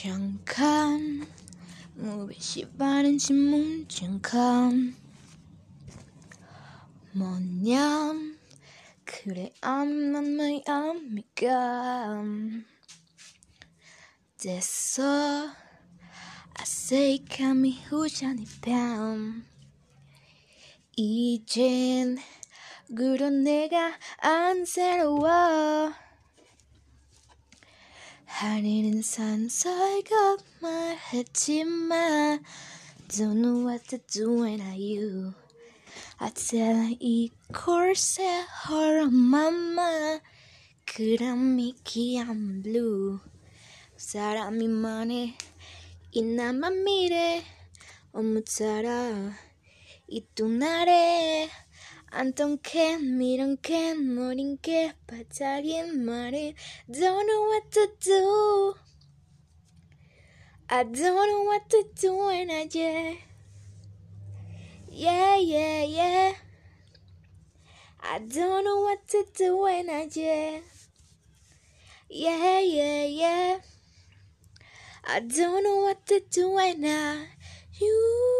잠깐 무배시 바른지 뭉잠깐 뭐냐 그래 암만 마음이가 됐어. 아세이감이 후전이 밤 이젠 그런 내가 안 새로워 Hiding in the sun, so I got my head in my. Don't know what to do when I you. I tell it course her mama. Could I make I'm blue? Sara mi money. Inama mire. Omutsara. Itunare. Anton ke, Miron ke, Morin ke, Patarian Marin. Don't know what to do. I don't know what to do and I yeah. Yeah, yeah, yeah. I don't know what to do and I yeah. Yeah, yeah, yeah. I don't know what to do when I you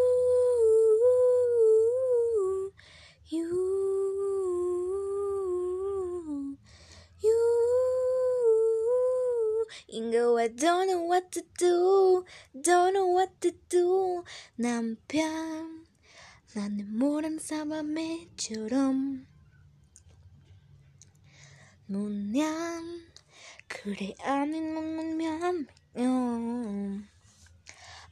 Ingo I don't know what to do don't know what to do 남편 나는 모란 사람애처럼 무념 그래 아닌 놈은 면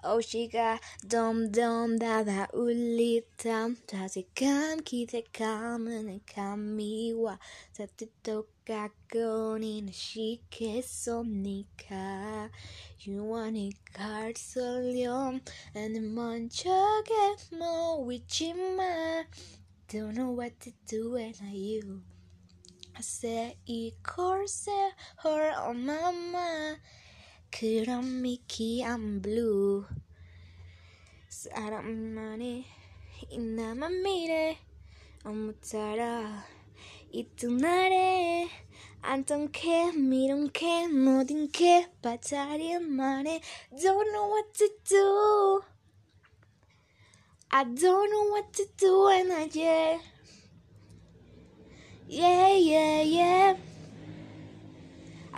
oshika dom dom dada ulitam tasikam kite kamen kamiwa. Satito kakoni nashike somnika. Yuani kartsolion and the man manchage mo wichima. Don't know what to do and I you. I said, I course, her on mama. 그럼 미키 I'm blue 사람만이 이나만 미래 어무따라 이또 나래 안 tonke 미련게 모든 게 바자리 만에 Don't know what to do I don't know what to do when I get Yeah yeah yeah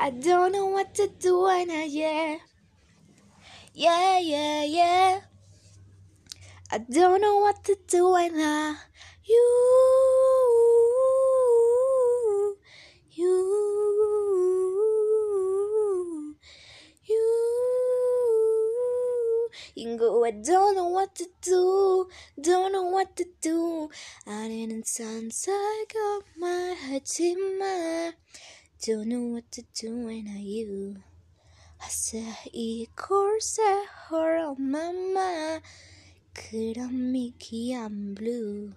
I don't know what to do right now, yeah. Yeah, yeah, yeah. I don't know what to do right now. You, you, you. You can go, I don't know what to do, don't know what to do. Out in the sunset, got my heart in my Don't know what to do when I you I say 이 콜세 horror mama 그럼 미키 I'm blue